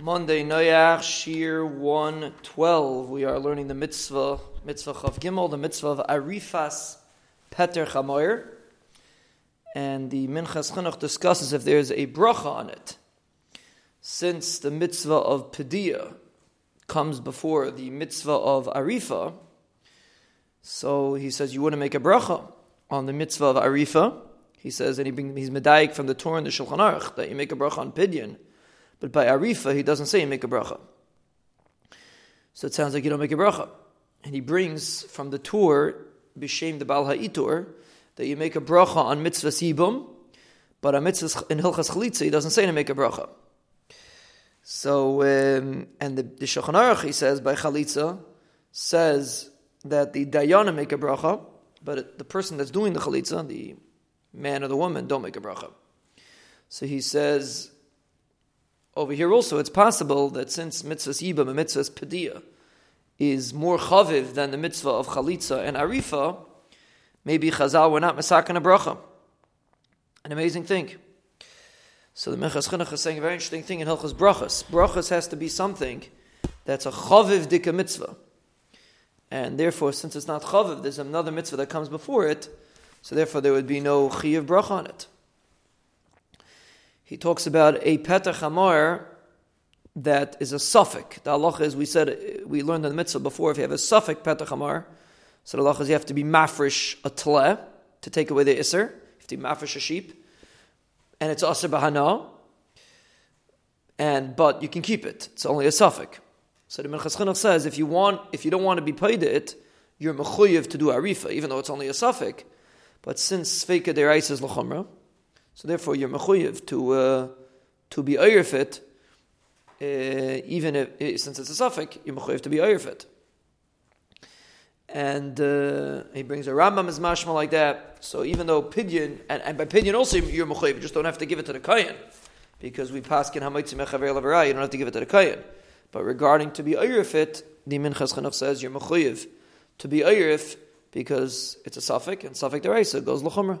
Monday Noyach Shir 112. We are learning the mitzvah, mitzvah of Gimel, the mitzvah of Arifas Peter Chamoyer. And the Minchas Chinuch discusses if there's a bracha on it. Since the mitzvah of Pedia comes before the mitzvah of Arifa, so he says you wouldn't make a bracha on the mitzvah of Arifa. He says, and he bring, he's medayik from the Torah and the Shulchan Aruch, that you make a bracha on Pidyon but by Arifa, he doesn't say make a bracha. So it sounds like you don't make a bracha. And he brings from the Tur, B'Shem the Baal Ha'itur, that you make a bracha on mitzvah sibum, but on mitzvah in Hilchas Chalitza, he doesn't say to make a bracha. So, um, and the, the Shulchan Aruch, he says, by Chalitza, says that the Dayana make a bracha, but the person that's doing the Chalitza, the man or the woman, don't make a bracha. So he says, over here also, it's possible that since mitzvah ibam and mitzvah padiyah is more chaviv than the mitzvah of chalitza and arifa, maybe Chazal were not masakin a bracha. An amazing thing. So the Minchas Chinuch is saying a very interesting thing in Hilchas Brachas. Brachas has to be something that's a chaviv dika mitzvah. And therefore, since it's not chaviv, there's another mitzvah that comes before it, so therefore there would be no chiyav bracha on it he talks about a peter chamor that is a safek. The halacha is, we said, we learned in the mitzvah before, if you have a safek peter chamor, so the halacha is you have to be mafresh a tle to take away the iser. You have to be mafresh a sheep. And it's aser bahana. And, but you can keep it. It's only a safek. So the Minchas Chinuch says, if you want, if you don't want to be paid it, you're mechuyev to do arifa, even though it's only a safek. But since sveika derais is lachumrah, so therefore, you're mechuyev to uh, to be oyerfit, uh, even if uh, since it's a safek, you're mechuyev to be oyerfit. And uh, he brings a Rambam as mashma like that. So even though pidyon, and, and by pidyon also you're mechuyev, you just don't have to give it to the kayan, because we pass in hamaitzi mechaver levarai, you don't have to give it to the kayan. But regarding to be oyerfit, the Minchas Chinuch says you're mechuyev to be oyerif because it's a safek, and safek deraisa goes lechumrah.